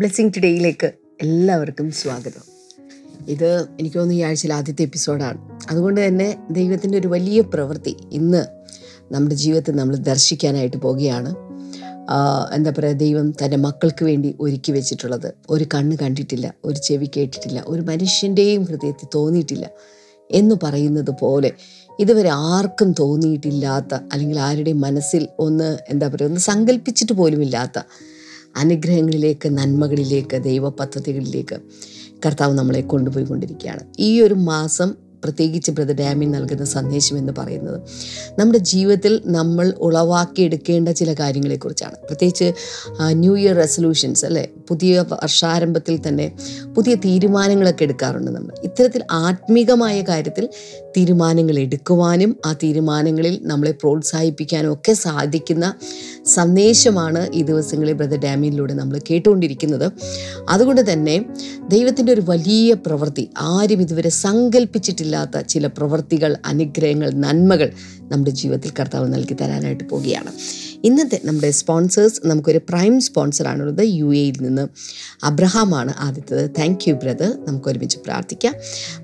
Blessing ടുഡേയിലേക്ക് എല്ലാവർക്കും സ്വാഗതം. ഇത് എനിക്ക് തോന്നുന്നു ഈ ആഴ്ചയിലെ ആദ്യത്തെ എപ്പിസോഡാണ്. അതുകൊണ്ട് തന്നെ ദൈവത്തിന്റെ ഒരു വലിയ പ്രവൃത്തി ഇന്ന് നമ്മുടെ ജീവിതത്തിൽ നമ്മൾ ദർശിക്കാനായിട്ട് പോവുകയാണ്. എന്താ പറയുക ദൈവം തന്റെ മക്കൾക്ക് വേണ്ടി ഒരുക്കി വെച്ചിട്ടുള്ളത്. ഒരു കണ്ണ് കണ്ടിട്ടില്ല ഒരു ചെവി കേട്ടിട്ടില്ല ഒരു മനുഷ്യന്റെയും ഹൃദയത്തിൽ തോന്നിയിട്ടില്ല എന്ന് പറയുന്നത് പോലെ ഇതുവരെ ആർക്കും തോന്നിയിട്ടില്ലാത്ത അല്ലെങ്കിൽ ആരുടെയും മനസ്സിൽ ഒന്ന് എന്താ പറയുക ഒന്ന് സങ്കല്പിച്ചിട്ട് പോലുമില്ലാത്ത അനുഗ്രഹങ്ങളിലേക്ക് നന്മകളിലേക്ക് ദൈവ പദ്ധതികളിലേക്ക് കർത്താവ് നമ്മളെ കൊണ്ടുപോയിക്കൊണ്ടിരിക്കുകയാണ്. ഈ ഒരു മാസം പ്രത്യേകിച്ച് ബ്രദർ ഡാമിൻ നൽകുന്ന സന്ദേശം എന്ന് പറയുന്നത് നമ്മുടെ ജീവിതത്തിൽ നമ്മൾ ഉളവാക്കിയെടുക്കേണ്ട ചില കാര്യങ്ങളെക്കുറിച്ചാണ്. പ്രത്യേകിച്ച് ന്യൂ ഇയർ റെസൊല്യൂഷൻസ് അല്ലേ? പുതിയ വർഷാരംഭത്തിൽ തന്നെ പുതിയ തീരുമാനങ്ങളൊക്കെ എടുക്കാറുണ്ട് നമ്മൾ. ഇത്തരത്തിൽ ആത്മീകമായ കാര്യത്തിൽ തീരുമാനങ്ങൾ എടുക്കുവാനും ആ തീരുമാനങ്ങളിൽ നമ്മളെ പ്രോത്സാഹിപ്പിക്കാനും ഒക്കെ സാധിക്കുന്ന സന്ദേശമാണ് ഈ ദിവസങ്ങളിൽ ബ്രദർ ഡാമിയിലൂടെ നമ്മൾ കേട്ടുകൊണ്ടിരിക്കുന്നത്. അതുകൊണ്ട് തന്നെ ദൈവത്തിന്റെ ഒരു വലിയ പ്രവൃത്തി ആരും ഇതുവരെ സങ്കല്പിച്ചിട്ടില്ലാത്ത ചില പ്രവൃത്തികൾ അനുഗ്രഹങ്ങൾ നന്മകൾ നമ്മുടെ ജീവിതത്തിൽ കർത്താവ് നൽകി തരാനായിട്ട് പോവുകയാണ്. ഇന്നത്തെ നമ്മുടെ സ്പോൺസേഴ്സ് നമുക്കൊരു പ്രൈം സ്പോൺസറാണുള്ളത് യു എയിൽ നിന്ന് അബ്രഹാമാണ് ആദ്യത്തത്. താങ്ക് യു ബ്രദർ നമുക്കൊരുമിച്ച് പ്രാർത്ഥിക്കാം.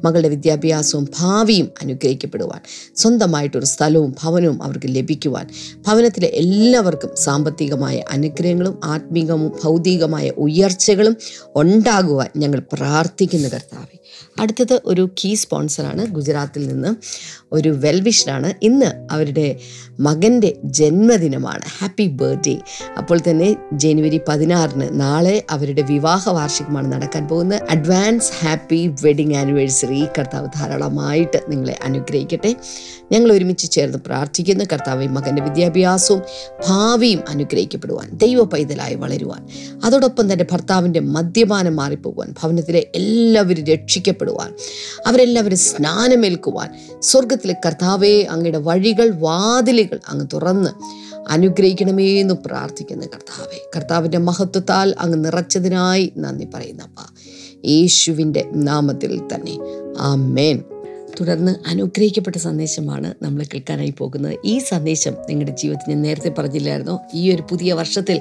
മകളുടെ വിദ്യാഭ്യാസവും ഭാവിയും അനുഗ്രഹിക്കപ്പെടുവാൻ സ്വന്തമായിട്ടൊരു സ്ഥലവും ഭവനവും അവർക്ക് ലഭിക്കുവാൻ ഭവനത്തിലെ എല്ലാവർക്കും സാമ്പത്തികമായ അനുഗ്രഹങ്ങളും ആത്മീകവും ഭൗതികമായ ഉയർച്ചകളും ഉണ്ടാകുവാൻ ഞങ്ങൾ പ്രാർത്ഥിക്കുന്ന കർത്താവെ. അടുത്തത് ഒരു കീ സ്പോൺസറാണ് ഗുജറാത്തിൽ നിന്ന് ഒരു വെൽവിഷനാണ് ഇന്ന് അവരുടെ മകന്റെ ജന്മദിനമാണ്. ഹാപ്പി ബർത്ത്ഡേ അപ്പോൾ തന്നെ ജനുവരി പതിനാറിന് നാളെ അവരുടെ വിവാഹ വാർഷികമാണ് നടക്കാൻ പോകുന്നത്. അഡ്വാൻസ് ഹാപ്പി വെഡിങ് ആനിവേഴ്സറി കർത്താവ് ധാരാളമായിട്ട് നിങ്ങളെ അനുഗ്രഹിക്കട്ടെ. ഞങ്ങൾ ഒരുമിച്ച് ചേർന്ന് പ്രാർത്ഥിക്കുന്ന. കർത്താവ് മകന്റെ വിദ്യാഭ്യാസവും ഭാവിയും അനുഗ്രഹിക്കപ്പെടുവാൻ ദൈവ പൈതലായി വളരുവാൻ അതോടൊപ്പം തന്നെ ഭർത്താവിന്റെ മദ്യപാനം മാറിപ്പോകുവാൻ ഭവനത്തിലെ എല്ലാവരും രക്ഷിക്കപ്പെടുവാൻ അവരെല്ലാവരും സ്നാനമേൽക്കുവാൻ സ്വർഗത്തിലെ കർത്താവെ അങ്ങയുടെ വഴികൾ വാതിലുകൾ അങ്ങ് തുറന്ന് അനുഗ്രഹിക്കണമേ എന്ന് പ്രാർത്ഥിക്കുന്ന കർത്താവെ. കർത്താവിന്റെ മഹത്വത്താൽ അങ്ങ് നിറച്ചതിനായി നന്ദി പറയുന്നപ്പ യേശുവിന്റെ നാമത്തിൽ തന്നെ. ആമേൻ. തുടർന്ന് അനുഗ്രഹിക്കപ്പെട്ട സന്ദേശമാണ് നമ്മൾ കേൾക്കാനായി പോകുന്നത്. ഈ സന്ദേശം നിങ്ങളുടെ ജീവിതത്തിൽ ഞാൻ നേരത്തെ പറഞ്ഞില്ലായിരുന്നു. ഈ ഒരു പുതിയ വർഷത്തിൽ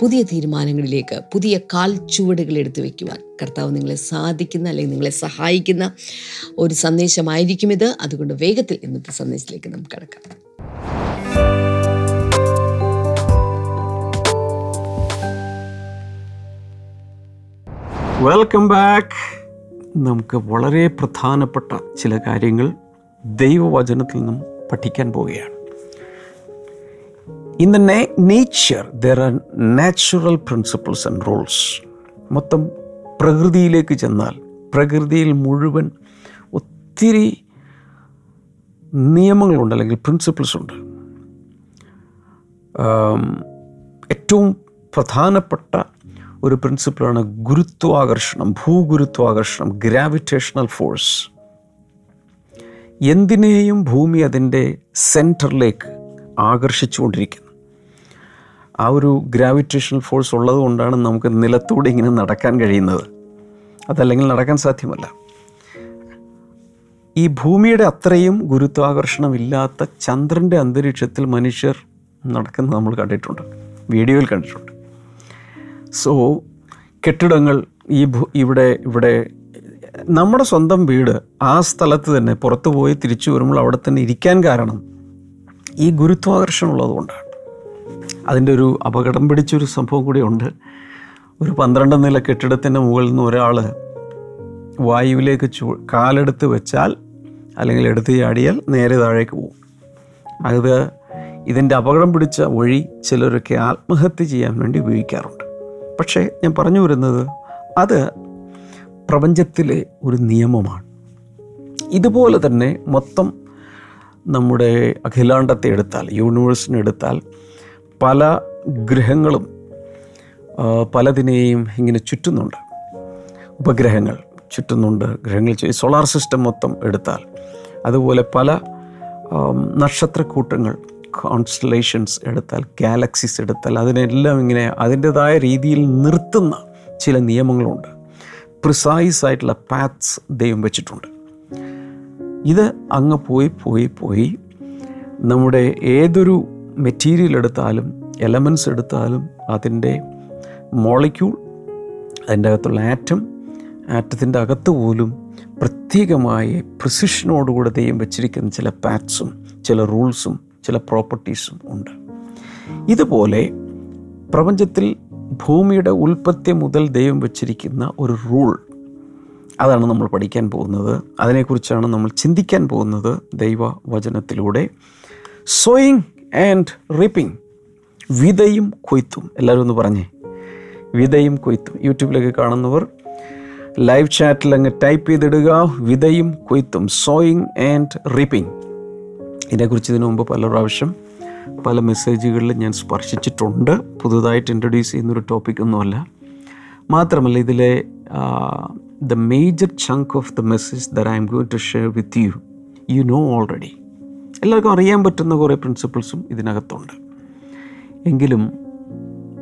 പുതിയ തീരുമാനങ്ങളിലേക്ക് പുതിയ കാൽ ചുവടുകൾ എടുത്തു വയ്ക്കുവാൻ കർത്താവ് നിങ്ങളെ സാധിക്കുന്ന അല്ലെങ്കിൽ നിങ്ങളെ സഹായിക്കുന്ന ഒരു സന്ദേശമായിരിക്കും ഇത്. അതുകൊണ്ട് വേഗത്തിൽ ഇന്നത്തെ സന്ദേശത്തിലേക്ക് നമുക്ക് കിടക്കാം. വെൽക്കം ബാക്ക് നമുക്ക് വളരെ പ്രധാനപ്പെട്ട ചില കാര്യങ്ങൾ ദൈവവചനത്തിൽ നിന്നും പഠിക്കാൻ പോവുകയാണ്. In the nature there are natural principles and rules മൊത്തം പ്രകൃതിയിലേക്ക് ചെന്നാൽ പ്രകൃതിയിൽ മുഴുവൻ ഒത്തിരി നിയമങ്ങളുണ്ട് അല്ലെങ്കിൽ പ്രിൻസിപ്പിൾസ് ഉണ്ട്. ഏറ്റവും പ്രധാനപ്പെട്ട ഒരു പ്രിൻസിപ്പിളാണ് ഗുരുത്വാകർഷണം ഭൂഗുരുത്വാകർഷണം ഗ്രാവിറ്റേഷണൽ ഫോഴ്സ് എന്തിനേയും ഭൂമി അതിന്റെ സെന്ററിലേക്ക് ആകർഷിച്ചുകൊണ്ടിരിക്കുന്നു. ആ ഒരു ഗ്രാവിറ്റേഷണൽ ഫോഴ്സ് ഉള്ളതുകൊണ്ടാണ് നമുക്ക് നിലത്തൂടെ ഇങ്ങനെ നടക്കാൻ കഴിയുന്നത്. അതല്ലെങ്കിൽ നടക്കാൻ സാധ്യമല്ല. ഈ ഭൂമിയുടെ അത്രയും ഗുരുത്വാകർഷണമില്ലാത്ത ചന്ദ്രന്റെ അന്തരീക്ഷത്തിൽ മനുഷ്യർ നടക്കുന്നത് നമ്മൾ കണ്ടിട്ടുണ്ട്. വീഡിയോയിൽ കണ്ടിട്ടുണ്ട്. സോ കെട്ടിടങ്ങൾ ഈ ഇവിടെ ഇവിടെ നമ്മുടെ സ്വന്തം വീട് ആ സ്ഥലത്ത് തന്നെ പുറത്തു പോയി തിരിച്ചു വരുമ്പോൾ അവിടെ തന്നെ ഇരിക്കാൻ കാരണം ഈ ഗുരുത്വാകർഷണം ഉള്ളതുകൊണ്ടാണ്. അതിന്റെ ഒരു അപകടം പിടിച്ചൊരു സംഭവം കൂടി ഉണ്ട്. ഒരു പന്ത്രണ്ട് നില കെട്ടിടത്തിന്റെ മുകളിൽ നിന്ന് ഒരാൾ വായുവിലേക്ക് ചൂ കാലെടുത്ത് വെച്ചാൽ അല്ലെങ്കിൽ എടുത്ത് ചാടിയാൽ നേരെ താഴേക്ക് പോകും. അത് ഇതിന്റെ അപകടം പിടിച്ച വഴി ചിലരൊക്കെ ആത്മഹത്യ ചെയ്യാൻ വേണ്ടി ഉപയോഗിക്കാറുണ്ട്. പക്ഷേ ഞാൻ പറഞ്ഞു വരുന്നത് അത് പ്രപഞ്ചത്തിലെ ഒരു നിയമമാണ്. ഇതുപോലെ തന്നെ മൊത്തം നമ്മുടെ അഖിലാണ്ടത്തെ എടുത്താൽ യൂണിവേഴ്സിനെ എടുത്താൽ പല ഗ്രഹങ്ങളും പലതിനെയും ഇങ്ങനെ ചുറ്റുന്നുണ്ട്. ഉപഗ്രഹങ്ങൾ ചുറ്റുന്നുണ്ട് ഗ്രഹങ്ങൾ സോളാർ സിസ്റ്റം മൊത്തം എടുത്താൽ. അതുപോലെ പല നക്ഷത്രക്കൂട്ടങ്ങൾ കോൺസ്റ്റലേഷൻസ് എടുത്താൽ ഗാലക്സീസ് എടുത്താൽ അതിനെല്ലാം ഇങ്ങനെ അതിന്റെതായ രീതിയിൽ നിർത്തുന്ന ചില നിയമങ്ങളുണ്ട്. പ്രിസൈസ് ആയിട്ടുള്ള പാത്സ് ദൈവം വെച്ചിട്ടുണ്ട്. ഇത് അങ്ങ് പോയി പോയി പോയി നമ്മുടെ ഏതൊരു മെറ്റീരിയൽ എടുത്താലും എലമെൻസ് എടുത്താലും അതിന്റെ മോളിക്യൂൾ അതിന്റെ അകത്തുള്ള ആറ്റം ആറ്റത്തിന്റെ അകത്ത് പോലും പ്രത്യേകമായ പ്രിസിഷനോടുകൂടെ ദൈവം വെച്ചിരിക്കുന്ന ചില പാറ്റ്സും ചില റൂൾസും ചില പ്രോപ്പർട്ടീസും ഉണ്ട്. ഇതുപോലെ പ്രപഞ്ചത്തിൽ ഭൂമിയുടെ ഉൽപ്പത്തി മുതൽ ദൈവം വച്ചിരിക്കുന്ന ഒരു റൂൾ അതാണ് നമ്മൾ പഠിക്കാൻ പോകുന്നത്. അതിനെക്കുറിച്ചാണ് നമ്മൾ ചിന്തിക്കാൻ പോകുന്നത് ദൈവ വചനത്തിലൂടെ സോയിങ് ആൻഡ് റിപ്പിംഗ് വിതയും കൊയ്ത്തും. എല്ലാവരും ഒന്ന് പറഞ്ഞേ. വിതയും കൊയ്ത്തും. യൂട്യൂബിലൊക്കെ കാണുന്നവർ ലൈവ് ചാറ്റിൽ അങ്ങ് ടൈപ്പ് ചെയ്തിടുക. വിതയും കൊയ്ത്തും. സോയിങ് ആൻഡ് റിപ്പിംഗ് ഇതിനെക്കുറിച്ച് ഇതിനു മുമ്പ് പല പ്രാവശ്യം പല മെസ്സേജുകളിൽ ഞാൻ സ്പർശിച്ചിട്ടുണ്ട്. പുതുതായിട്ട് ഇൻട്രൊഡ്യൂസ് ചെയ്യുന്നൊരു ടോപ്പിക്കൊന്നുമല്ല മാത്രമല്ല ഇതിലെ the major chunk of the message there I am going to share with you you know already എല്ലാവർക്കും അറിയാൻ പറ്റുന്ന കുറേ പ്രിൻസിപ്പിൾസും ഇതിനകത്തുണ്ട്. എങ്കിലും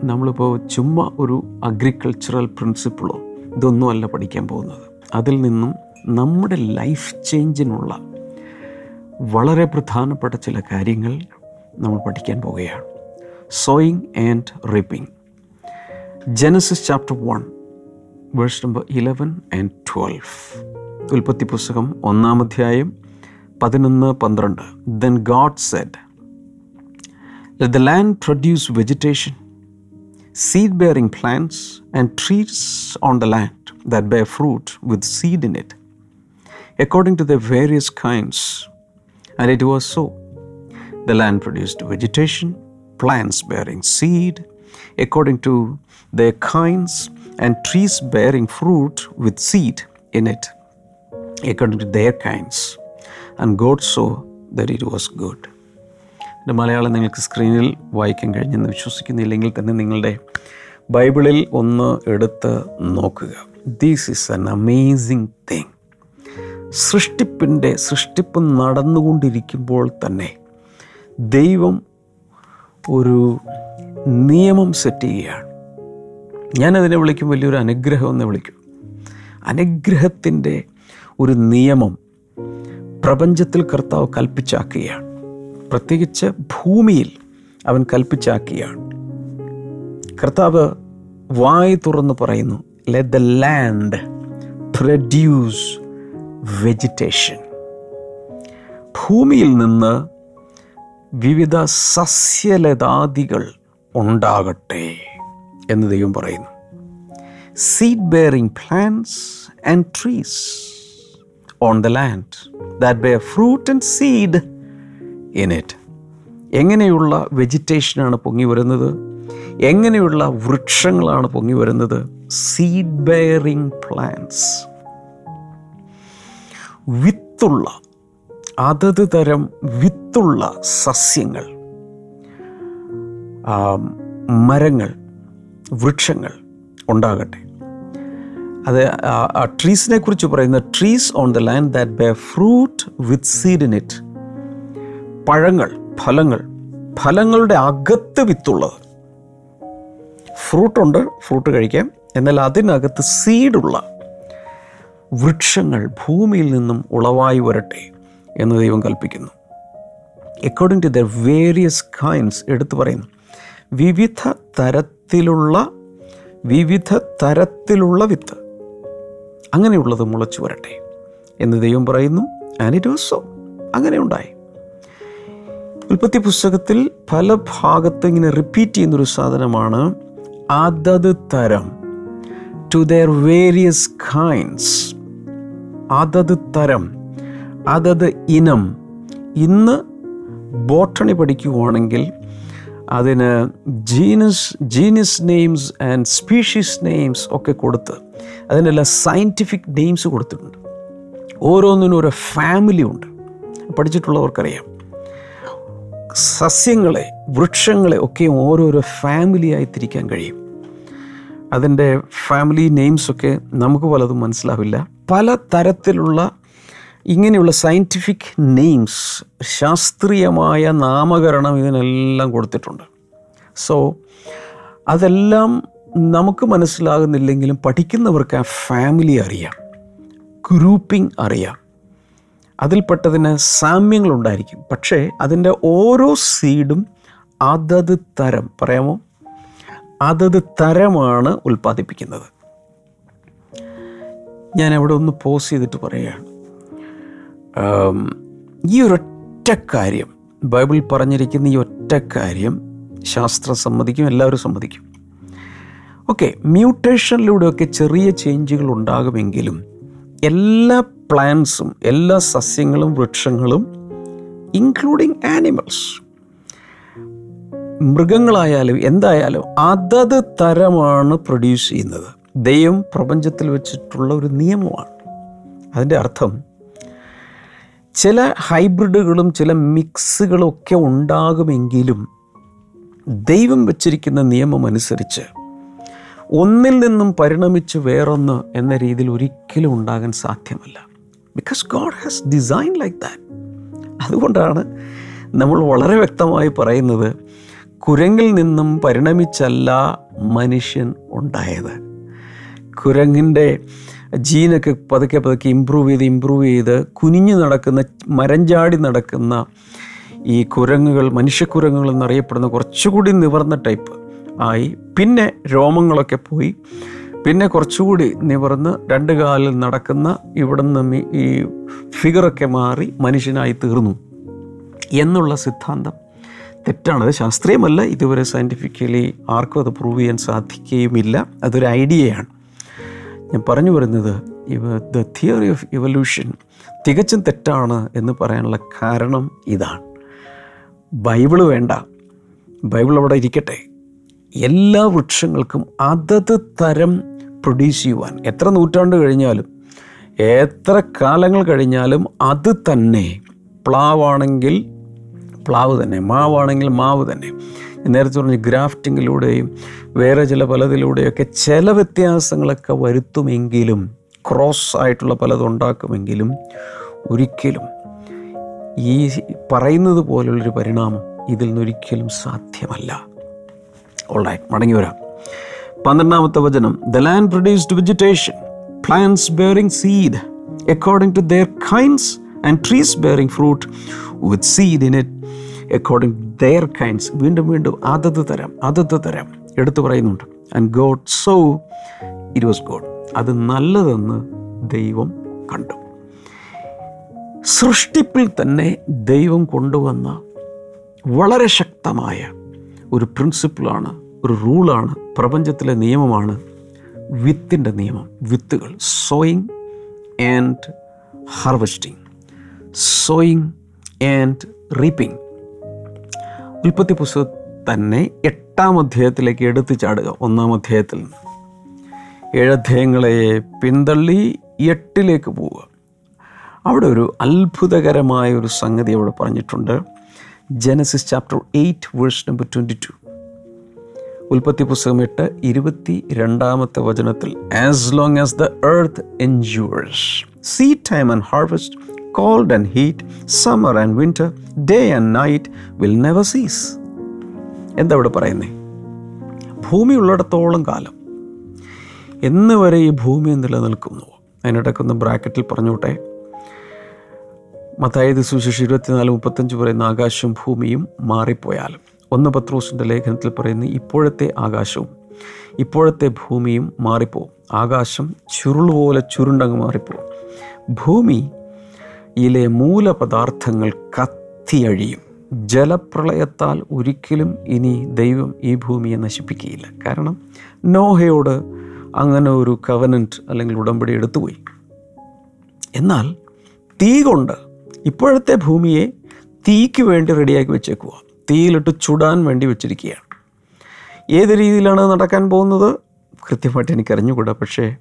നമ്മളിപ്പോൾ ചുമ്മാ ഒരു അഗ്രികൾച്ചറൽ പ്രിൻസിപ്പിളോ ഇതൊന്നുമല്ല പഠിക്കാൻ പോകുന്നത്. അതിൽ നിന്നും നമ്മുടെ ലൈഫ് ചേഞ്ചിനുള്ള വളരെ പ്രധാനപ്പെട്ട ചില കാര്യങ്ങൾ നമ്മൾ പഠിക്കാൻ പോവുകയാണ്. Sowing and reaping Genesis chapter one verse number eleven and twelve ഉൽപ്പത്തി പുസ്തകം ഒന്നാം അധ്യായം പതിനൊന്ന് പന്ത്രണ്ട്. Then God said the land produce vegetation seed bearing plants and trees on the land that bear fruit with seed in it according to the various kinds And it was so. The land produced vegetation, plants bearing seed, according to their kinds, and trees bearing fruit with seed in it, according to their kinds. And God saw that it was good. എന്റെ മലയാളം നിങ്ങൾക്ക് സ്ക്രീനിൽ വായിക്കാൻ കഴിഞ്ഞെന്ന് വിശ്വസിക്കുന്നില്ലെങ്കിൽ തന്നെ നിങ്ങളുടെ ബൈബിളിൽ ഒന്ന് എടുത്ത് നോക്കുക these is an amazing thing സൃഷ്ടിപ്പിന്റെ സൃഷ്ടിപ്പ് നടന്നുകൊണ്ടിരിക്കുമ്പോൾ തന്നെ ദൈവം ഒരു നിയമം സെറ്റ് ചെയ്യുകയാണ്. ഞാനതിനെ വിളിക്കും വലിയൊരു അനുഗ്രഹം എന്ന് വിളിക്കും. അനുഗ്രഹത്തിന്റെ ഒരു നിയമം പ്രപഞ്ചത്തിൽ കർത്താവ് കൽപ്പിച്ചാക്കുകയാണ്. പ്രത്യേകിച്ച് ഭൂമിയിൽ അവൻ കൽപ്പിച്ചാക്കുകയാണ്. കർത്താവ് വായി തുറന്ന് പറയുന്നു let the land produce vegetation ഭൂമിയിൽ നിന്ന് വിവിധ സസ്യലതാദികൾ ഉണ്ടാകട്ടെ എന്ന് ദൈവം പറയുന്നു. Seed bearing plants and trees on the land that bear fruit and seed in it എങ്ങനെയുള്ള വെജിറ്റേഷനാണ് പൊങ്ങി വരുന്നത്? എങ്ങനെയുള്ള വൃക്ഷങ്ങളാണ് പൊങ്ങി വരുന്നത്? സീഡ് ബെയറിംഗ് പ്ലാന്റ്സ് വിത്തുള്ള അതത് തരം വിത്തുള്ള സസ്യങ്ങൾ മരങ്ങൾ വൃക്ഷങ്ങൾ ഉണ്ടാകട്ടെ. അത് ട്രീസിനെ കുറിച്ച് പറയുന്ന trees on the land that bear fruit with seed in it പഴങ്ങൾ ഫലങ്ങൾ ഫലങ്ങളുടെ അകത്ത് വിത്തുള്ളത്. ഫ്രൂട്ടുണ്ട് ഫ്രൂട്ട് കഴിക്കാം. എന്നാൽ അതിനകത്ത് സീഡുള്ള വൃക്ഷങ്ങൾ ഭൂമിയിൽ നിന്നും ഉളവായി വരട്ടെ എന്ന് ദൈവം കൽപ്പിക്കുന്നു. According to the various kinds എടുത്തു പറയുന്നു. വിവിധ തരത്തിലുള്ള വിവിധ തരത്തിലുള്ള വിത്ത് അങ്ങനെയുള്ളത് മുളച്ചു വരട്ടെ എന്ന് ദൈവം പറയുന്നു. ആൻഡ് അങ്ങനെ ഉണ്ടായി. ഉൽപ്പത്തി പുസ്തകത്തിൽ പല ഭാഗത്ത് ഇങ്ങനെ റിപ്പീറ്റ് ചെയ്യുന്നൊരു സാധനമാണ് അതത് തരം. ടു ദർ വേരിയസ് കൈൻഡ്സ് അതത് തരം അതത് ഇനം. ഇന്ന് ബോട്ടണി പഠിക്കുവാണെങ്കിൽ അതിന് genus genus names and species names ഒക്കെ കൊടുത്ത് അതിനെല്ലാം സയന്റിഫിക് നെയിംസ് കൊടുത്തിട്ടുണ്ട്. ഓരോന്നിനും ഓരോ ഫാമിലി ഉണ്ട്. പഠിച്ചിട്ടുള്ളവർക്കറിയാം. സസ്യങ്ങളെ വൃക്ഷങ്ങളെ ഒക്കെ ഓരോരോ ഫാമിലിയായി തിരിക്കാൻ കഴിയും. അതിന്റെ ഫാമിലി നെയിംസൊക്കെ നമുക്ക് പലതും മനസ്സിലാവില്ല. പല തരത്തിലുള്ള ഇങ്ങനെയുള്ള സയന്റിഫിക് നെയിംസ് ശാസ്ത്രീയമായ നാമകരണം ഇതിനെല്ലാം കൊടുത്തിട്ടുണ്ട്. സോ അതെല്ലാം നമുക്ക് മനസ്സിലാകുന്നില്ലെങ്കിലും പഠിക്കുന്നവർക്ക് ആ ഫാമിലി അറിയാം. ഗ്രൂപ്പിംഗ് അറിയാം. അതിൽപ്പെട്ടതിന് സാമ്യങ്ങളുണ്ടായിരിക്കും. പക്ഷേ അതിന്റെ ഓരോ സീഡും അതത് തരം. പറയാമോ? അതത് തരമാണ് ഉൽപ്പാദിപ്പിക്കുന്നത്. ഞാൻ അവിടെ ഒന്ന് പോസ് ചെയ്തിട്ട് പറയുകയാണ്. ഈ ഒരൊറ്റ കാര്യം ബൈബിൾ പറഞ്ഞിരിക്കുന്ന ഈ ഒറ്റ കാര്യം ശാസ്ത്രം സമ്മതിക്കും എല്ലാവരും സമ്മതിക്കും. ഓക്കെ മ്യൂട്ടേഷനിലൂടെയൊക്കെ ചെറിയ ചേഞ്ചുകൾ ഉണ്ടാകുമെങ്കിലും എല്ലാ പ്ലാന്റ്സും എല്ലാ സസ്യങ്ങളും വൃക്ഷങ്ങളും ഇൻക്ലൂഡിങ് ആനിമൽസ് മൃഗങ്ങളായാലും എന്തായാലും അതത് തരമാണ് പ്രൊഡ്യൂസ് ചെയ്യുന്നത്. ദൈവം പ്രപഞ്ചത്തിൽ വെച്ചിട്ടുള്ള ഒരു നിയമമാണ്. അതിന്റെ അർത്ഥം ചില ഹൈബ്രിഡുകളും ചില മിക്സുകളും ഒക്കെ ഉണ്ടാകുമെങ്കിലും ദൈവം വച്ചിരിക്കുന്ന നിയമം അനുസരിച്ച് ഒന്നിൽ നിന്നും പരിണമിച്ച് വേറൊന്ന് എന്ന രീതിയിൽ ഒരിക്കലും ഉണ്ടാകാൻ സാധ്യമല്ല. Because God has design like that അതുകൊണ്ടാണ് നമ്മൾ വളരെ വ്യക്തമായി പറയുന്നത് കുരങ്ങിൽ നിന്നും പരിണമിച്ചല്ല മനുഷ്യൻ ഉണ്ടായത്. കുരങ്ങിന്റെ ജീനൊക്കെ പതുക്കെ പതുക്കെ ഇമ്പ്രൂവ് ചെയ്ത് ഇമ്പ്രൂവ് ചെയ്ത് കുനിഞ്ഞു നടക്കുന്ന മരഞ്ചാടി നടക്കുന്ന ഈ കുരങ്ങുകൾ മനുഷ്യക്കുരങ്ങുകൾ എന്നറിയപ്പെടുന്ന കുറച്ചുകൂടി നിവർന്ന ടൈപ്പ് ആയി. പിന്നെ രോമങ്ങളൊക്കെ പോയി. പിന്നെ കുറച്ചുകൂടി നിവർന്ന് രണ്ട് കാലിൽ നടക്കുന്ന ഇവിടുന്ന് നിന്ന് ഈ ഫിഗറൊക്കെ മാറി മനുഷ്യനായി തീർന്നു. എന്നുള്ള സിദ്ധാന്തം തെറ്റാണ്. അത് ശാസ്ത്രീയമല്ല. ഇതുവരെ സയന്റിഫിക്കലി ആർക്കും അത് പ്രൂവ് ചെയ്യാൻ സാധിക്കുകയുമില്ല. അതൊരു ഐഡിയയാണ് ഞാൻ പറഞ്ഞു വരുന്നത് ഇവ ദ തിയറി ഓഫ് ഇവല്യൂഷൻ തികച്ചും തെറ്റാണ് എന്ന് പറയാനുള്ള കാരണം ഇതാണ്. ബൈബിൾ വേണ്ട. ബൈബിൾ അവിടെ ഇരിക്കട്ടെ. എല്ലാ വൃക്ഷങ്ങൾക്കും അതത് തരം പ്രൊഡ്യൂസ് ചെയ്യുവാൻ. എത്ര നൂറ്റാണ്ട് കഴിഞ്ഞാലും എത്ര കാലങ്ങൾ കഴിഞ്ഞാലും അത് തന്നെ പ്ലാവാണെങ്കിൽ പ്ലാവ് തന്നെ മാവാണെങ്കിൽ മാവ് തന്നെ. നേരത്തെ പറഞ്ഞ ഗ്രാഫ്റ്റിങ്ങിലൂടെയും വേറെ ചില പലതിലൂടെയൊക്കെ ചില വ്യത്യാസങ്ങളൊക്കെ വരുത്തുമെങ്കിലും ക്രോസ് ആയിട്ടുള്ള പലതും ഉണ്ടാക്കുമെങ്കിലും ഒരിക്കലും ഈ പറയുന്നത് പോലുള്ളൊരു പരിണാമം ഇതിൽ നിന്നൊരിക്കലും സാധ്യമല്ല. ഓൾറൈറ്റ് മടങ്ങി വരാം. പന്ത്രണ്ടാമത്തെ വചനം the land produced vegetation plants bearing seed according to their kinds and trees bearing fruit with seed in it according their kinds വീണ്ടും വീണ്ടും അതത് തരം അതത് തരം എടുത്തു പറയുന്നുണ്ട്. And God saw it was good അത് നല്ലതെന്ന് ദൈവം കണ്ടു. സൃഷ്ടിപ്പിൽ തന്നെ ദൈവം കൊണ്ടുവന്ന വളരെ ശക്തമായ ഒരു പ്രിൻസിപ്പിളാണ് ഒരു റൂളാണ് പ്രപഞ്ചത്തിലെ നിയമമാണ് വിത്തിന്റെ നിയമം വിത്തുകൾ sowing and harvesting sowing and reaping ഉൽപ്പത്തി പുസ്തകം തന്നെ എട്ടാം അധ്യായത്തിലേക്ക് എടുത്തു ചാടുക. ഒന്നാം അധ്യായത്തിൽ നിന്ന്. ഏഴധ്യായങ്ങളെ പിന്തള്ളി എട്ടിലേക്ക് പോവുക. അവിടെ ഒരു അത്ഭുതകരമായ ഒരു സംഗതി അവിടെ പറഞ്ഞിട്ടുണ്ട്. Genesis chapter eight verse number twenty two ഉൽപ്പത്തി പുസ്തകം എട്ട് ഇരുപത്തി രണ്ടാമത്തെ വചനത്തിൽ as long as the earth endures seedtime and harvest cold and heat summer and winter, day and night will never cease എന്താ ഇവിടെ പറയുന്നേ? ഭൂമി ഉള്ളിടത്തോളം കാലം. എന്ന് വരെ ഈ ഭൂമി നിലനിൽക്കുന്നു. അതിനിടയ്ക്കൊന്ന് ബ്രാക്കറ്റിൽ പറഞ്ഞോട്ടെ? മത്തായത് സുശേഷ് ഇരുപത്തിനാല് മുപ്പത്തഞ്ച് പറയുന്ന ആകാശവും ഭൂമിയും മാറിപ്പോയാലും ഒന്ന് പത്രോസിന്റെ ലേഖനത്തിൽ പറയുന്ന ഇപ്പോഴത്തെ ആകാശവും ഇപ്പോഴത്തെ ഭൂമിയും മാറിപ്പോവും. ആകാശം ചുരുൾ ചുരുളുപോലെ ചുരുണ്ടങ്ങ് മാറിപ്പോവും. ഭൂമിയിലെ മൂലപദാർത്ഥങ്ങൾ കത്തിയഴിയും. ജലപ്രളയത്താൽ ഒരിക്കലും ഇനി ദൈവം ഈ ഭൂമിയെ നശിപ്പിക്കുകയില്ല. കാരണം നോഹയോട് അങ്ങനെ ഒരു കവനന്റ് അല്ലെങ്കിൽ ഉടമ്പടി എടുത്തുപോയി. എന്നാൽ തീ കൊണ്ട് ഇപ്പോഴത്തെ ഭൂമിയെ തീക്ക് വേണ്ടി റെഡിയാക്കി വെച്ചേക്കുക തീയിലിട്ട് ചുടാൻ വേണ്ടി വെച്ചിരിക്കുകയാണ്. ഏത് രീതിയിലാണ് നടക്കാൻ പോകുന്നത്? കൃത്യമായിട്ട് എനിക്കറിഞ്ഞുകൂടാ. പക്ഷേ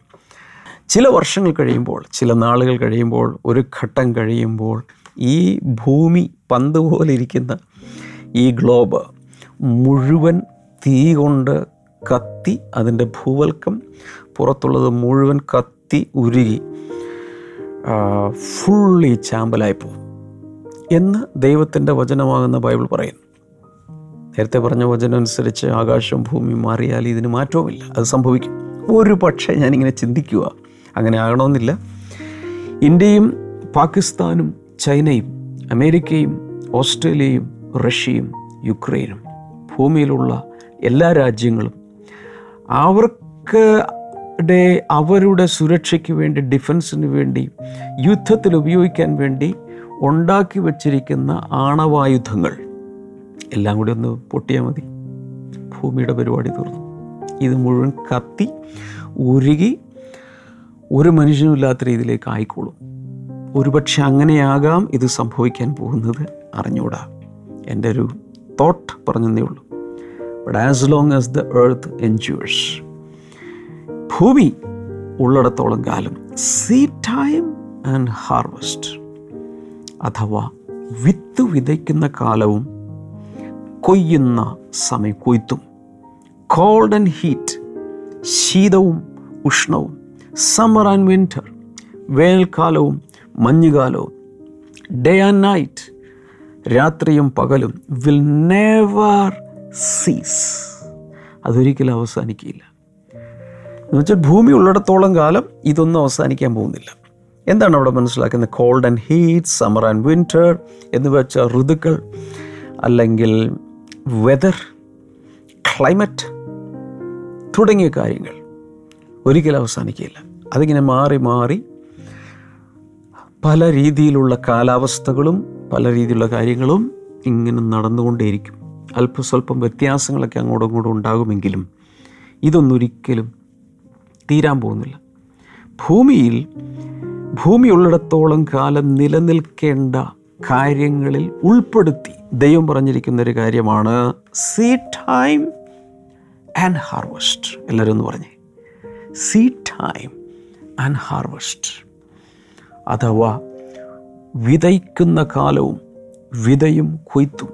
ചില വർഷങ്ങൾ കഴിയുമ്പോൾ ചില നാളുകൾ കഴിയുമ്പോൾ ഒരു ഘട്ടം കഴിയുമ്പോൾ ഈ ഭൂമി പന്ത് പോലെ ഇരിക്കുന്ന ഈ ഗ്ലോബ് മുഴുവൻ തീ കൊണ്ട് കത്തി അതിന്റെ ഭൂവൽക്കം പുറത്തുള്ളത് മുഴുവൻ കത്തി ഉരുകി ഫുള്ളി ചാമ്പലായി പോകും എന്ന് ദൈവത്തിന്റെ വചനമാകുന്ന ബൈബിൾ പറയുന്നു. നേരത്തെ പറഞ്ഞ വചനം അനുസരിച്ച് ആകാശവും ഭൂമി മാറിയാൽ ഇതിന് മാറ്റവുമില്ല. അത് സംഭവിക്കും. ഒരു പക്ഷേ ഞാനിങ്ങനെ ചിന്തിക്കുക അങ്ങനെ ആകണമെന്നില്ല ഇന്ത്യയും പാകിസ്ഥാനും ചൈനയും അമേരിക്കയും ഓസ്ട്രേലിയയും റഷ്യയും യുക്രൈനും ഭൂമിയിലുള്ള എല്ലാ രാജ്യങ്ങളും അവർക്ക് ടെ അവരുടെ സുരക്ഷയ്ക്ക് വേണ്ടി ഡിഫൻസിന് വേണ്ടി യുദ്ധത്തിൽ ഉപയോഗിക്കാൻ വേണ്ടി ഉണ്ടാക്കി വച്ചിരിക്കുന്ന ആണവായുധങ്ങൾ. എല്ലാം കൂടി ഒന്ന് പൊട്ടിയാൽ മതി. ഭൂമിയുടെ പരിപാടി തീർന്നു. ഇത് മുഴുവൻ കത്തി ഉരുകി ഒരു മനുഷ്യനും ഇല്ലാത്ത രീതിയിലേക്ക് ആയിക്കോളും. ഒരുപക്ഷെ അങ്ങനെയാകാം ഇത് സംഭവിക്കാൻ പോകുന്നത് അറിഞ്ഞുകൂടാ. എന്റെ ഒരു തോട്ട് പറഞ്ഞതേ ഉള്ളൂ. But as long as the earth endures ഭൂമി ഉള്ളിടത്തോളം കാലം സീ ടൈം ആൻഡ് ഹാർവസ്റ്റ് അഥവാ വിത്ത് വിതയ്ക്കുന്ന കാലവും കൊയ്യുന്ന സമയം കൊയ്ത്തും. കോൾഡ് ആൻഡ് ഹീറ്റ് ശീതവും ഉഷ്ണവും സമ്മർ ആൻഡ് വിന്റർ വേനൽക്കാലവും മഞ്ഞുകാലവും ഡേ ആൻഡ് നൈറ്റ് രാത്രിയും പകലും വിൽ നെവർ സീസ് അതൊരിക്കലും അവസാനിക്കില്ല. എന്നുവെച്ചാൽ ഭൂമി ഉള്ളിടത്തോളം കാലം ഇതൊന്നും അവസാനിക്കാൻ പോകുന്നില്ല. എന്താണ് അവിടെ മനസ്സിലാക്കുന്നത്? Cold and heat summer and winter എന്ന് വെച്ച ഋതുക്കൾ അല്ലെങ്കിൽ വെതർ ക്ലൈമറ്റ് തുടങ്ങിയ കാര്യങ്ങൾ. ഒരിക്കലും അവസാനിക്കില്ല അതിങ്ങനെ മാറി മാറി പല രീതിയിലുള്ള കാലാവസ്ഥകളും പല രീതിയിലുള്ള കാര്യങ്ങളും ഇങ്ങനെ നടന്നുകൊണ്ടേയിരിക്കും. അല്പസ്വല്പം വ്യത്യാസങ്ങളൊക്കെ അങ്ങോട്ടും ഇങ്ങോട്ടും ഉണ്ടാകുമെങ്കിലും ഇതൊന്നൊരിക്കലും തീരാൻ പോകുന്നില്ല. ഭൂമിയിൽ ഭൂമി ഉള്ളിടത്തോളം കാലം നിലനിൽക്കേണ്ട കാര്യങ്ങളിൽ ഉൾപ്പെടുത്തി ദൈവം പറഞ്ഞിരിക്കുന്ന ഒരു കാര്യമാണ് സീ ടൈം ആൻഡ് ഹാർവസ്റ്റ്. എല്ലാവരും ഒന്ന് പറഞ്ഞേ. സീ ടൈം ആൻഡ് ഹാർവസ്റ്റ് അഥവാ വിതയ്ക്കുന്ന കാലവും വിതയും കൊയ്ത്തും.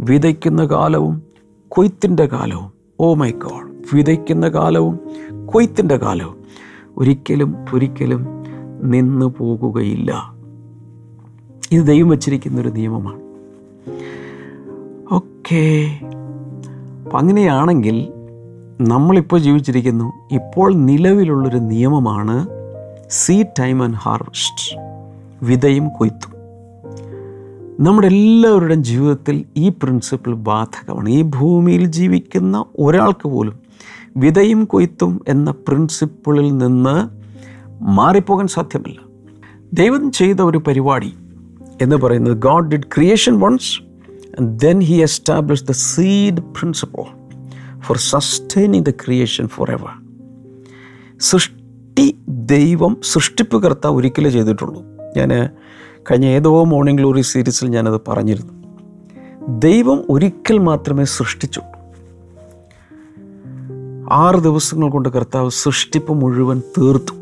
വിതയ്ക്കുന്ന കാലവും കൊയ്ത്തിന്റെ കാലവും. ഓ മൈ ഗോഡ് വിതയ്ക്കുന്ന കാലവും കൊയ്ത്തിന്റെ കാലവും. ഒരിക്കലും ഒരിക്കലും നിന്നു പോകുകയില്ല. ഇത് ദൈവം വച്ചിരിക്കുന്നൊരു നിയമമാണ്. ഓക്കേ അങ്ങനെയാണെങ്കിൽ നമ്മളിപ്പോൾ ജീവിച്ചിരിക്കുന്നു ഇപ്പോൾ നിലവിലുള്ളൊരു നിയമമാണ് സീ ടൈം ആൻഡ് ഹാർവസ്റ്റ്. വിതയും കൊയ്ത്തും. നമ്മുടെ എല്ലാവരുടെയും ജീവിതത്തിൽ ഈ പ്രിൻസിപ്പിൾ ബാധകമാണ്. ഈ ഭൂമിയിൽ ജീവിക്കുന്ന ഒരാൾക്ക് പോലും വിതയും കൊയ്ത്തും എന്ന പ്രിൻസിപ്പിളിൽ നിന്ന് മാറിപ്പോകാൻ സാധ്യമല്ല. ദൈവം ചെയ്ത ഒരു പരിപാടി എന്ന് പറയുന്നത് God did creation once then he establish the seed principle for sustaining the creation forever സൃഷ്ടി ദൈവം സൃഷ്ടിപ്പ് കർത്താവ് ഒരിക്കലേ ചെയ്തിട്ടുള്ളൂ. ഞാൻ കഴിഞ്ഞ ഏതോ മോർണിംഗ് ഗ്ലോറി സീരീസിൽ ഞാനത് പറഞ്ഞിരുന്നു. ദൈവം ഒരിക്കൽ മാത്രമേ സൃഷ്ടിച്ചുള്ളൂ ആറ് ദിവസങ്ങൾ കൊണ്ട് കർത്താവ് സൃഷ്ടിപ്പ് മുഴുവൻ തീർത്തു.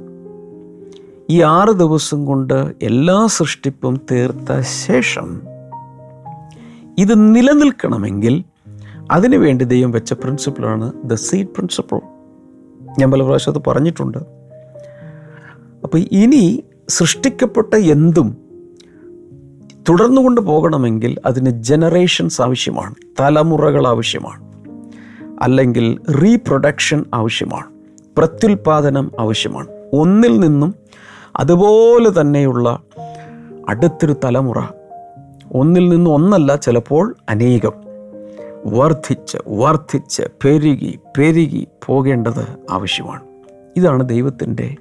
ഈ ആറ് ദിവസം കൊണ്ട് എല്ലാ സൃഷ്ടിപ്പും തീർത്ത ശേഷം ഇത് നിലനിൽക്കണമെങ്കിൽ അതിനുവേണ്ടി ദൈവം വെച്ച പ്രിൻസിപ്പിളാണ് ദ സീഡ് പ്രിൻസിപ്പിൾ ഞാൻ പല പ്രാവശ്യം അത് പറഞ്ഞിട്ടുണ്ട്. അപ്പോൾ ഇനി സൃഷ്ടിക്കപ്പെട്ട എന്തും തുടർന്നുകൊണ്ട് പോകണമെങ്കിൽ അതിന് ജനറേഷൻസ് ആവശ്യമാണ് തലമുറകൾ ആവശ്യമാണ് അല്ലെങ്കിൽ റീപ്രൊഡക്ഷൻ ആവശ്യമാണ് പ്രത്യുൽപാദനം ആവശ്യമാണ്. ഒന്നിൽ നിന്നും അതുപോലെ തന്നെയുള്ള അടുത്തൊരു തലമുറ ഒന്നിൽ നിന്നും ഒന്നല്ല ചിലപ്പോൾ അനേകം. വർദ്ധിച്ച് വർദ്ധിച്ച് പെരുകി പെരുകി പോകേണ്ടത് ആവശ്യമാണ്. ഇതാണ് ദൈവത്തിന്റെ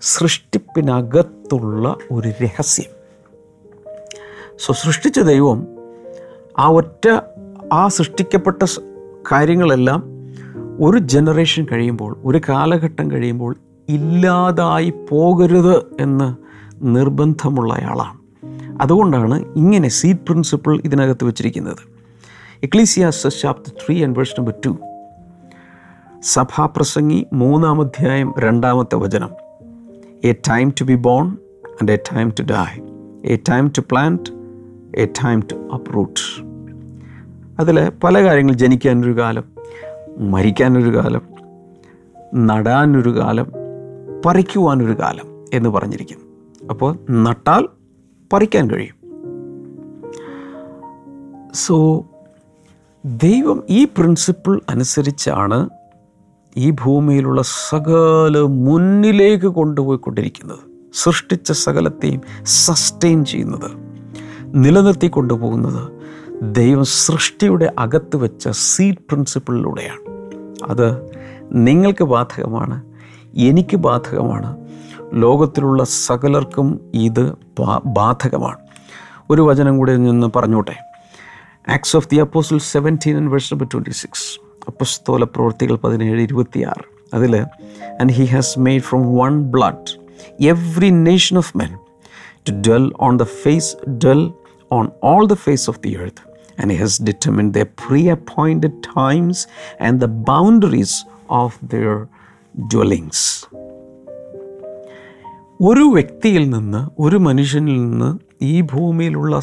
സൃഷ്ടിപ്പിനകത്തുള്ള ഒരു രഹസ്യം. സോ സൃഷ്ടിച്ച ദൈവം ആ ഒറ്റ ആ സൃഷ്ടിക്കപ്പെട്ട കാര്യങ്ങളെല്ലാം ഒരു ജനറേഷൻ കഴിയുമ്പോൾ ഒരു കാലഘട്ടം കഴിയുമ്പോൾ ഇല്ലാതായി പോകരുത് എന്ന് നിർബന്ധമുള്ള ആളാണ്. അതുകൊണ്ടാണ് ഇങ്ങനെ സീറ്റ് പ്രിൻസിപ്പിൾ ഇതിനകത്ത് വെച്ചിരിക്കുന്നത്. Ecclesiastes chapter three and verse number two സഭാപ്രസംഗി മൂന്നാം അധ്യായം രണ്ടാമത്തെ വചനം. A time to be born and a time to die a time to plant a time to uproot അതിൽ പല കാര്യങ്ങൾ ജനിക്കാനൊരു കാലം മരിക്കാനൊരു കാലം നടാനൊരു കാലം പറിക്കുവാനൊരു കാലം എന്ന് പറഞ്ഞിരിക്കും അപ്പോൾ നട്ടാൽ പറിക്കാൻ കഴിയും. സോ ദൈവം ഈ പ്രിൻസിപ്പിൾ അനുസരിച്ചാണ് ഈ ഭൂമിയിലുള്ള സകല മുന്നിലേക്ക് കൊണ്ടുപോയിക്കൊണ്ടിരിക്കുന്നത്. സൃഷ്ടിച്ച സകലത്തെയും സസ്റ്റെയിൻ ചെയ്യുന്നത്. നിലനിർത്തി കൊണ്ടുപോകുന്നത് ദൈവം സൃഷ്ടിയുടെ അകത്ത് വെച്ച സീഡ് പ്രിൻസിപ്പിളിലൂടെയാണ് അത് നിങ്ങൾക്ക് ബാധകമാണ് എനിക്ക് ബാധകമാണ് ലോകത്തിലുള്ള സകലർക്കും ഇത് ബാധകമാണ്. ഒരു വചനം കൂടി നിന്ന് പറഞ്ഞോട്ടെ. Acts of the apostle seventeen and verse number twenty six അപ്പസ്തോല പ്രവൃത്തികൾ പതിനേഴ് ഇരുപത്തിയാറ് അതിൽ and he has made from one blood every nation of men to dwell on the face dwell on all the face of the earth. And he has determined the pre appointed times and the boundaries of their dwellings. ഒരു വ്യക്തിയിൽ നിന്ന് ഒരു മനുഷ്യനിൽ നിന്ന് ഈ ഭൂമിയിലുള്ള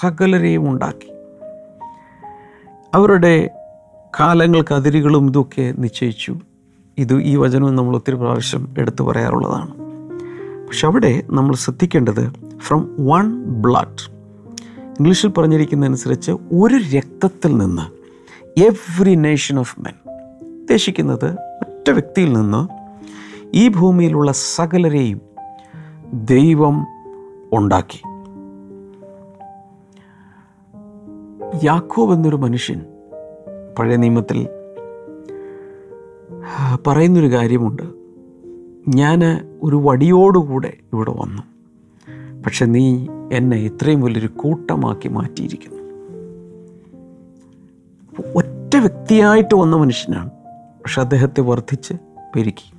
സകലരെയും ഉണ്ടാക്കി അവരുടെ കാലങ്ങൾക്ക് അതിരുകളും ഇതൊക്കെ നിശ്ചയിച്ചു. ഇത് ഈ വചനവും നമ്മൾ ഒത്തിരി പ്രാവശ്യം എടുത്തു പറയാറുള്ളതാണ്. പക്ഷെ അവിടെ നമ്മൾ ശ്രദ്ധിക്കേണ്ടത് ഫ്രം വൺ ബ്ലഡ് ഇംഗ്ലീഷിൽ പറഞ്ഞിരിക്കുന്നതനുസരിച്ച് ഒരു രക്തത്തിൽ നിന്ന് എവ്രി നേഷൻ ഓഫ് മെൻ ഉദ്ദേശിക്കുന്നത് ഒറ്റ വ്യക്തിയിൽ നിന്ന് ഈ ഭൂമിയിലുള്ള സകലരെയും ദൈവം ഉണ്ടാക്കി. യാക്കോബ് എന്നൊരു മനുഷ്യൻ പഴയ നിയമത്തിൽ പറയുന്നൊരു കാര്യമുണ്ട്. ഞാൻ ഒരു വടിയോടുകൂടെ ഇവിടെ വന്നു. പക്ഷെ നീ എന്നെ ഇത്രയും വലിയൊരു കൂട്ടമാക്കി മാറ്റിയിരിക്കുന്നു. ഒറ്റ വ്യക്തിയായിട്ട് വന്ന മനുഷ്യനാണ്. പക്ഷെ അദ്ദേഹത്തെ വർദ്ധിച്ച് പെരുക്കി.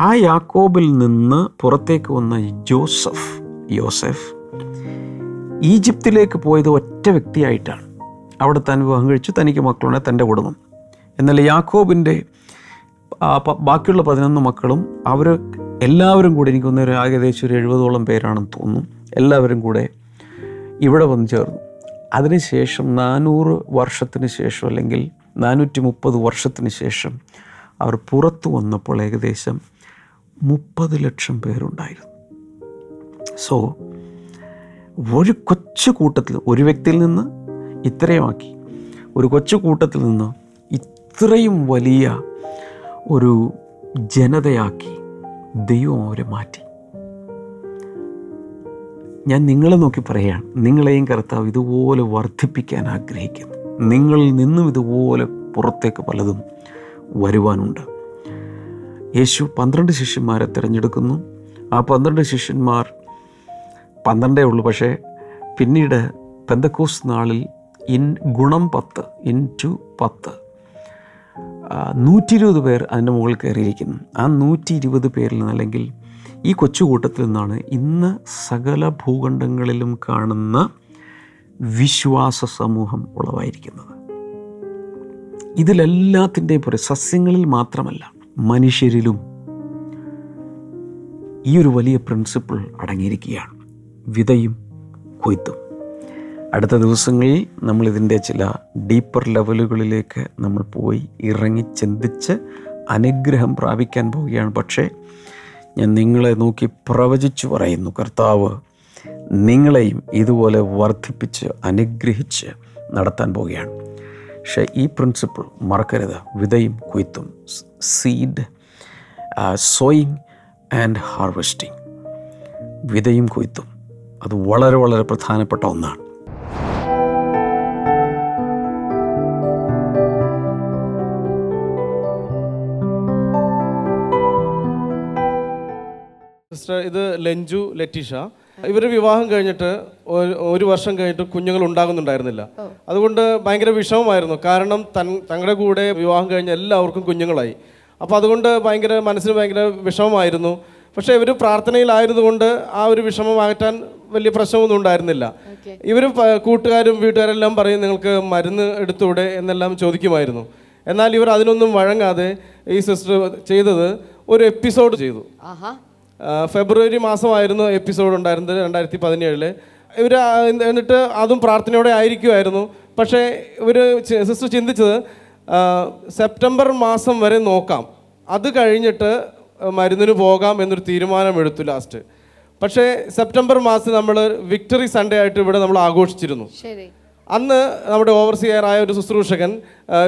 ആ യാക്കോബിൽ നിന്ന് പുറത്തേക്ക് വന്ന ജോസഫ് യോസഫ് ഈജിപ്തിലേക്ക് പോയത് ഒറ്റ വ്യക്തിയായിട്ടാണ്. അവിടെ താൻ വിവാഹം കഴിച്ചു തനിക്ക് മക്കളുണ്ട് തന്റെ കുടുംബം. എന്നാൽ യാക്കോബിന്റെ ബാക്കിയുള്ള പതിനൊന്ന് മക്കളും അവർ എല്ലാവരും കൂടി എനിക്ക് തോന്നുന്നു ഒരു ഏകദേശം ഒരു എഴുപതോളം പേരാണെന്ന് തോന്നുന്നു. എല്ലാവരും കൂടെ ഇവിടെ വന്ന് ചേർന്നു. അതിനുശേഷം നാനൂറ് വർഷത്തിന് ശേഷം അല്ലെങ്കിൽ നാനൂറ്റി മുപ്പത് വർഷത്തിന് ശേഷം അവർ പുറത്തു വന്നപ്പോൾ ഏകദേശം മുപ്പത് ലക്ഷം പേരുണ്ടായിരുന്നു. സോ ഒരു കൊച്ചു കൂട്ടത്തിൽ ഒരു വ്യക്തിയിൽ നിന്ന് ഇത്രയുമാക്കി. ഒരു കൊച്ചു കൂട്ടത്തിൽ നിന്ന് ഇത്രയും വലിയ ഒരു ജനതയാക്കി ദൈവം അവരെ മാറ്റി. ഞാൻ നിങ്ങളെ നോക്കി പറയുകയാണ് നിങ്ങളെയും കർത്താവ് ഇതുപോലെ വർദ്ധിപ്പിക്കാൻ ആഗ്രഹിക്കുന്നു. നിങ്ങളിൽ നിന്നും ഇതുപോലെ പുറത്തേക്ക് പലതും വരുവാനുണ്ട്. യേശു പന്ത്രണ്ട് ശിഷ്യന്മാരെ തിരഞ്ഞെടുക്കുന്നു. ആ പന്ത്രണ്ട് ശിഷ്യന്മാർ പന്ത്രണ്ടേ ഉള്ളൂ. പക്ഷേ പിന്നീട് പെന്തക്കോസ് നാളിൽ ഇൻ ഗുണം പത്ത് ഇൻ ടു പത്ത്. നൂറ്റി ഇരുപത് പേർ അതിന്റെ മുകളിൽ കയറിയിരിക്കുന്നു. ആ നൂറ്റി ഇരുപത് പേരിൽ നിന്ന് അല്ലെങ്കിൽ ഈ കൊച്ചുകൂട്ടത്തിൽ നിന്നാണ് ഇന്ന് സകല ഭൂഖണ്ഡങ്ങളിലും കാണുന്ന വിശ്വാസ സമൂഹം ഉളവായിരിക്കുന്നത്. ഇതിലെല്ലാത്തിന്റെയും പുറ സസ്യങ്ങളിൽ മാത്രമല്ല മനുഷ്യരിലും ഈ ഒരു വലിയ പ്രിൻസിപ്പിൾ അടങ്ങിയിരിക്കുകയാണ്. വിതയും കൊയ്ത്തും. അടുത്ത ദിവസങ്ങളിൽ നമ്മളിതിന്റെ ചില ഡീപ്പർ ലെവലുകളിലേക്ക് നമ്മൾ പോയി ഇറങ്ങി ചിന്തിച്ച് അനുഗ്രഹം പ്രാപിക്കാൻ പോവുകയാണ്. പക്ഷേ ഞാൻ നിങ്ങളെ നോക്കി പ്രവചിച്ചു പറയുന്നു. കർത്താവ് നിങ്ങളെയും ഇതുപോലെ വർദ്ധിപ്പിച്ച് അനുഗ്രഹിച്ച് നടത്താൻ പോവുകയാണ്. പക്ഷേ ഈ പ്രിൻസിപ്പിൾ മറക്കരുത്. വിതയും കൊയ്ത്തും സീഡ് സോയിങ് ആൻഡ് ഹാർവെസ്റ്റിംഗ് വിതയും കൊയ്ത്തും. അത് വളരെ വളരെ പ്രധാനപ്പെട്ട ഒന്നാണ്. സിസ്റ്റർ ഇത് ലഞ്ചു ലറ്റിഷ ഇവർ വിവാഹം കഴിഞ്ഞിട്ട് ഒരു- വർഷം കഴിഞ്ഞിട്ട് കുഞ്ഞുങ്ങൾ ഉണ്ടാകുന്നുണ്ടായിരുന്നില്ല. അതുകൊണ്ട് ഭയങ്കര വിഷമമായിരുന്നു. കാരണം തൻ തങ്ങളുടെ കൂടെ വിവാഹം കഴിഞ്ഞ എല്ലാവർക്കും കുഞ്ഞുങ്ങളായി. അപ്പോൾ അതുകൊണ്ട് ഭയങ്കര മനസ്സിന് ഭയങ്കര വിഷമമായിരുന്നു. പക്ഷേ ഇവർ പ്രാർത്ഥനയിലായതുകൊണ്ട് ആ ഒരു വിഷമം മാറ്റാൻ വലിയ പ്രശ്നമൊന്നും ഉണ്ടായിരുന്നില്ല. ഇവർ കൂട്ടുകാരും വീട്ടുകാരെല്ലാം പറയും നിങ്ങൾക്ക് മരുന്ന് എടുത്തൂടെ എന്നെല്ലാം ചോദിക്കുമായിരുന്നു. എന്നാൽ ഇവർ അതിനൊന്നും വഴങ്ങാതെ ഈ സിസ്റ്റർ ചെയ്തത് ഒരു എപ്പിസോഡ് ചെയ്തു. ഫെബ്രുവരി മാസമായിരുന്നു എപ്പിസോഡ് ഉണ്ടായിരുന്നത് രണ്ടായിരത്തി പതിനേഴിൽ ഇവർ എന്നിട്ട് അതും പ്രാർത്ഥനയോടെ ആയിരിക്കുമായിരുന്നു. പക്ഷേ ഇവർ സിസ്റ്റർ ചിന്തിച്ചത് സെപ്റ്റംബർ മാസം വരെ നോക്കാം. അത് കഴിഞ്ഞിട്ട് മരുന്നിന് പോകാം എന്നൊരു തീരുമാനമെടുത്തു ലാസ്റ്റ്. പക്ഷേ സെപ്റ്റംബർ മാസം നമ്മൾ വിക്ടറി സൺഡേ ആയിട്ട് ഇവിടെ നമ്മൾ ആഘോഷിച്ചിരുന്നു. അന്ന് നമ്മുടെ ഓവർസിയറായ ഒരു ശുശ്രൂഷകൻ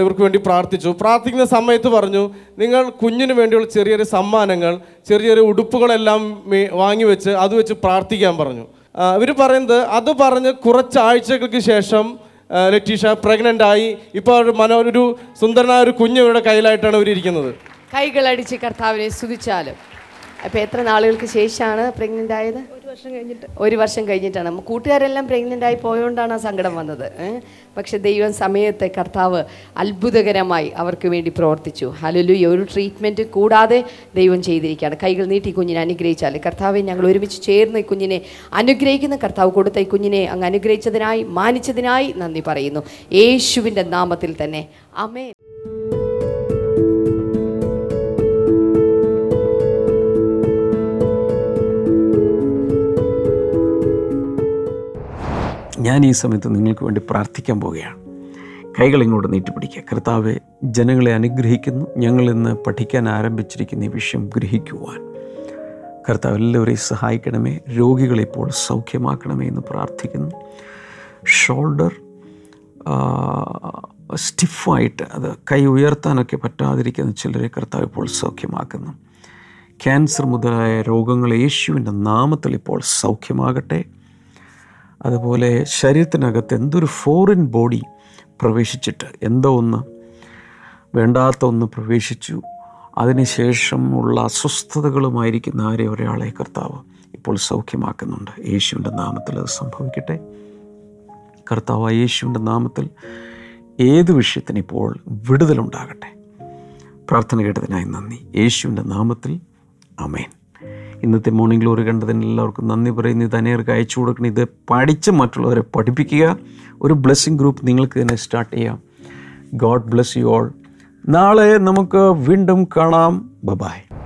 ഇവർക്ക് വേണ്ടി പ്രാർത്ഥിച്ചു. പ്രാർത്ഥിക്കുന്ന സമയത്ത് പറഞ്ഞു നിങ്ങൾ കുഞ്ഞിന് വേണ്ടിയുള്ള ചെറിയ ചെറിയ സമ്മാനങ്ങൾ ചെറിയ ചെറിയ ഉടുപ്പുകളെല്ലാം വാങ്ങി വാങ്ങിവെച്ച് അത് വെച്ച് പ്രാർത്ഥിക്കാൻ പറഞ്ഞു. ഇവർ പറയുന്നത് അത് പറഞ്ഞ് കുറച്ചാഴ്ചകൾക്ക് ശേഷം ലറ്റീഷ പ്രഗ്നന്റ് ആയി ഇപ്പോൾ ഒരു മനോ ഒരു സുന്ദരനായ ഒരു കുഞ്ഞ് ഇവരുടെ കയ്യിലായിട്ടാണ് ഇവരിയ്ക്കുന്നത് കൈകളടിച്ച് കർത്താവിനെ സ്തുതിച്ചാലും. അപ്പോൾ എത്ര നാളുകൾക്ക് ശേഷമാണ് പ്രഗ്നന്റ് ആയത്? ഒരു വർഷം കഴിഞ്ഞിട്ട്. ഒരു വർഷം കഴിഞ്ഞിട്ടാണ്. കൂട്ടുകാരെല്ലാം പ്രഗ്നന്റ് ആയി പോയോണ്ടാണ് ആ സങ്കടം വന്നത്. പക്ഷെ ദൈവം സമയത്തെ കർത്താവ് അത്ഭുതകരമായി അവർക്ക് വേണ്ടി പ്രവർത്തിച്ചു. ഹലലു ഒരു ട്രീറ്റ്മെന്റ് കൂടാതെ ദൈവം ചെയ്തിരിക്കുകയാണ്. കൈകൾ നീട്ടി കുഞ്ഞിനെ അനുഗ്രഹിച്ചാൽ കർത്താവെ ഞങ്ങൾ ഒരുമിച്ച് ചേർന്ന് ഈ കുഞ്ഞിനെ അനുഗ്രഹിക്കുന്ന കർത്താവ് കൊടുത്ത ഈ കുഞ്ഞിനെ അങ്ങ് അനുഗ്രഹിച്ചതിനായി മാനിച്ചതിനായി നന്ദി പറയുന്നു. യേശുവിന്റെ നാമത്തിൽ തന്നെ. അമേ ഞാൻ ഈ സമയത്ത് നിങ്ങൾക്ക് വേണ്ടി പ്രാർത്ഥിക്കാൻ പോവുകയാണ്. കൈകൾ ഇങ്ങോട്ട് നീട്ടിപ്പിടിക്കുക. കർത്താവ് ജനങ്ങളെ അനുഗ്രഹിക്കുന്നു. ഞങ്ങൾ ഇന്ന് പഠിക്കാൻ ആരംഭിച്ചിരിക്കുന്ന ഈ വിഷയം ഗ്രഹിക്കുവാൻ. കർത്താവ് എല്ലാവരെയും സഹായിക്കണമേ. രോഗികളെ ഇപ്പോൾ സൗഖ്യമാക്കണമേ എന്ന് പ്രാർത്ഥിക്കുന്നു. ഷോൾഡർ സ്റ്റിഫായിട്ട് അത് കൈ ഉയർത്താനൊക്കെ പറ്റാതിരിക്കുന്ന ചിലരെ കർത്താവ് ഇപ്പോൾ സൗഖ്യമാക്കുന്നു. ക്യാൻസർ മുതലായ രോഗങ്ങൾ യേശുവിന്റെ നാമത്തിൽ ഇപ്പോൾ സൗഖ്യമാകട്ടെ. അതുപോലെ ശരീരത്തിനകത്ത് എന്തൊരു ഫോറിൻ ബോഡി പ്രവേശിച്ചിട്ട് എന്തോ ഒന്ന് വേണ്ടാത്ത ഒന്ന് പ്രവേശിച്ചു. അതിനുശേഷമുള്ള അസ്വസ്ഥതകളുമായിരിക്കുന്ന ആരെ ഒരാളെ കർത്താവ് ഇപ്പോൾ സൗഖ്യമാക്കുന്നുണ്ട്. യേശുവിന്റെ നാമത്തിൽ അത് സംഭവിക്കട്ടെ. കർത്താവ് യേശുവിന്റെ നാമത്തിൽ ഏത് വിഷയത്തിന് ഇപ്പോൾ വിടുതലുണ്ടാകട്ടെ? പ്രാർത്ഥന കേട്ടതിനായി നന്ദി. യേശുവിന്റെ നാമത്തിൽ. അമേൻ ഇന്നത്തെ മോർണിംഗ് ഗ്ലോറി കണ്ടതിന് എല്ലാവർക്കും നന്ദി പറയുന്നു. ഇത് അനേർക്ക് അയച്ചു കൊടുക്കണം. ഇത് പഠിച്ച് മറ്റുള്ളവരെ പഠിപ്പിക്കുക. ഒരു ബ്ലെസ്സിങ് ഗ്രൂപ്പ് നിങ്ങൾക്ക് തന്നെ സ്റ്റാർട്ട് ചെയ്യാം. ഗോഡ് ബ്ലെസ് യു ഓൾ നാളെ നമുക്ക് വീണ്ടും കാണാം. ബബായ്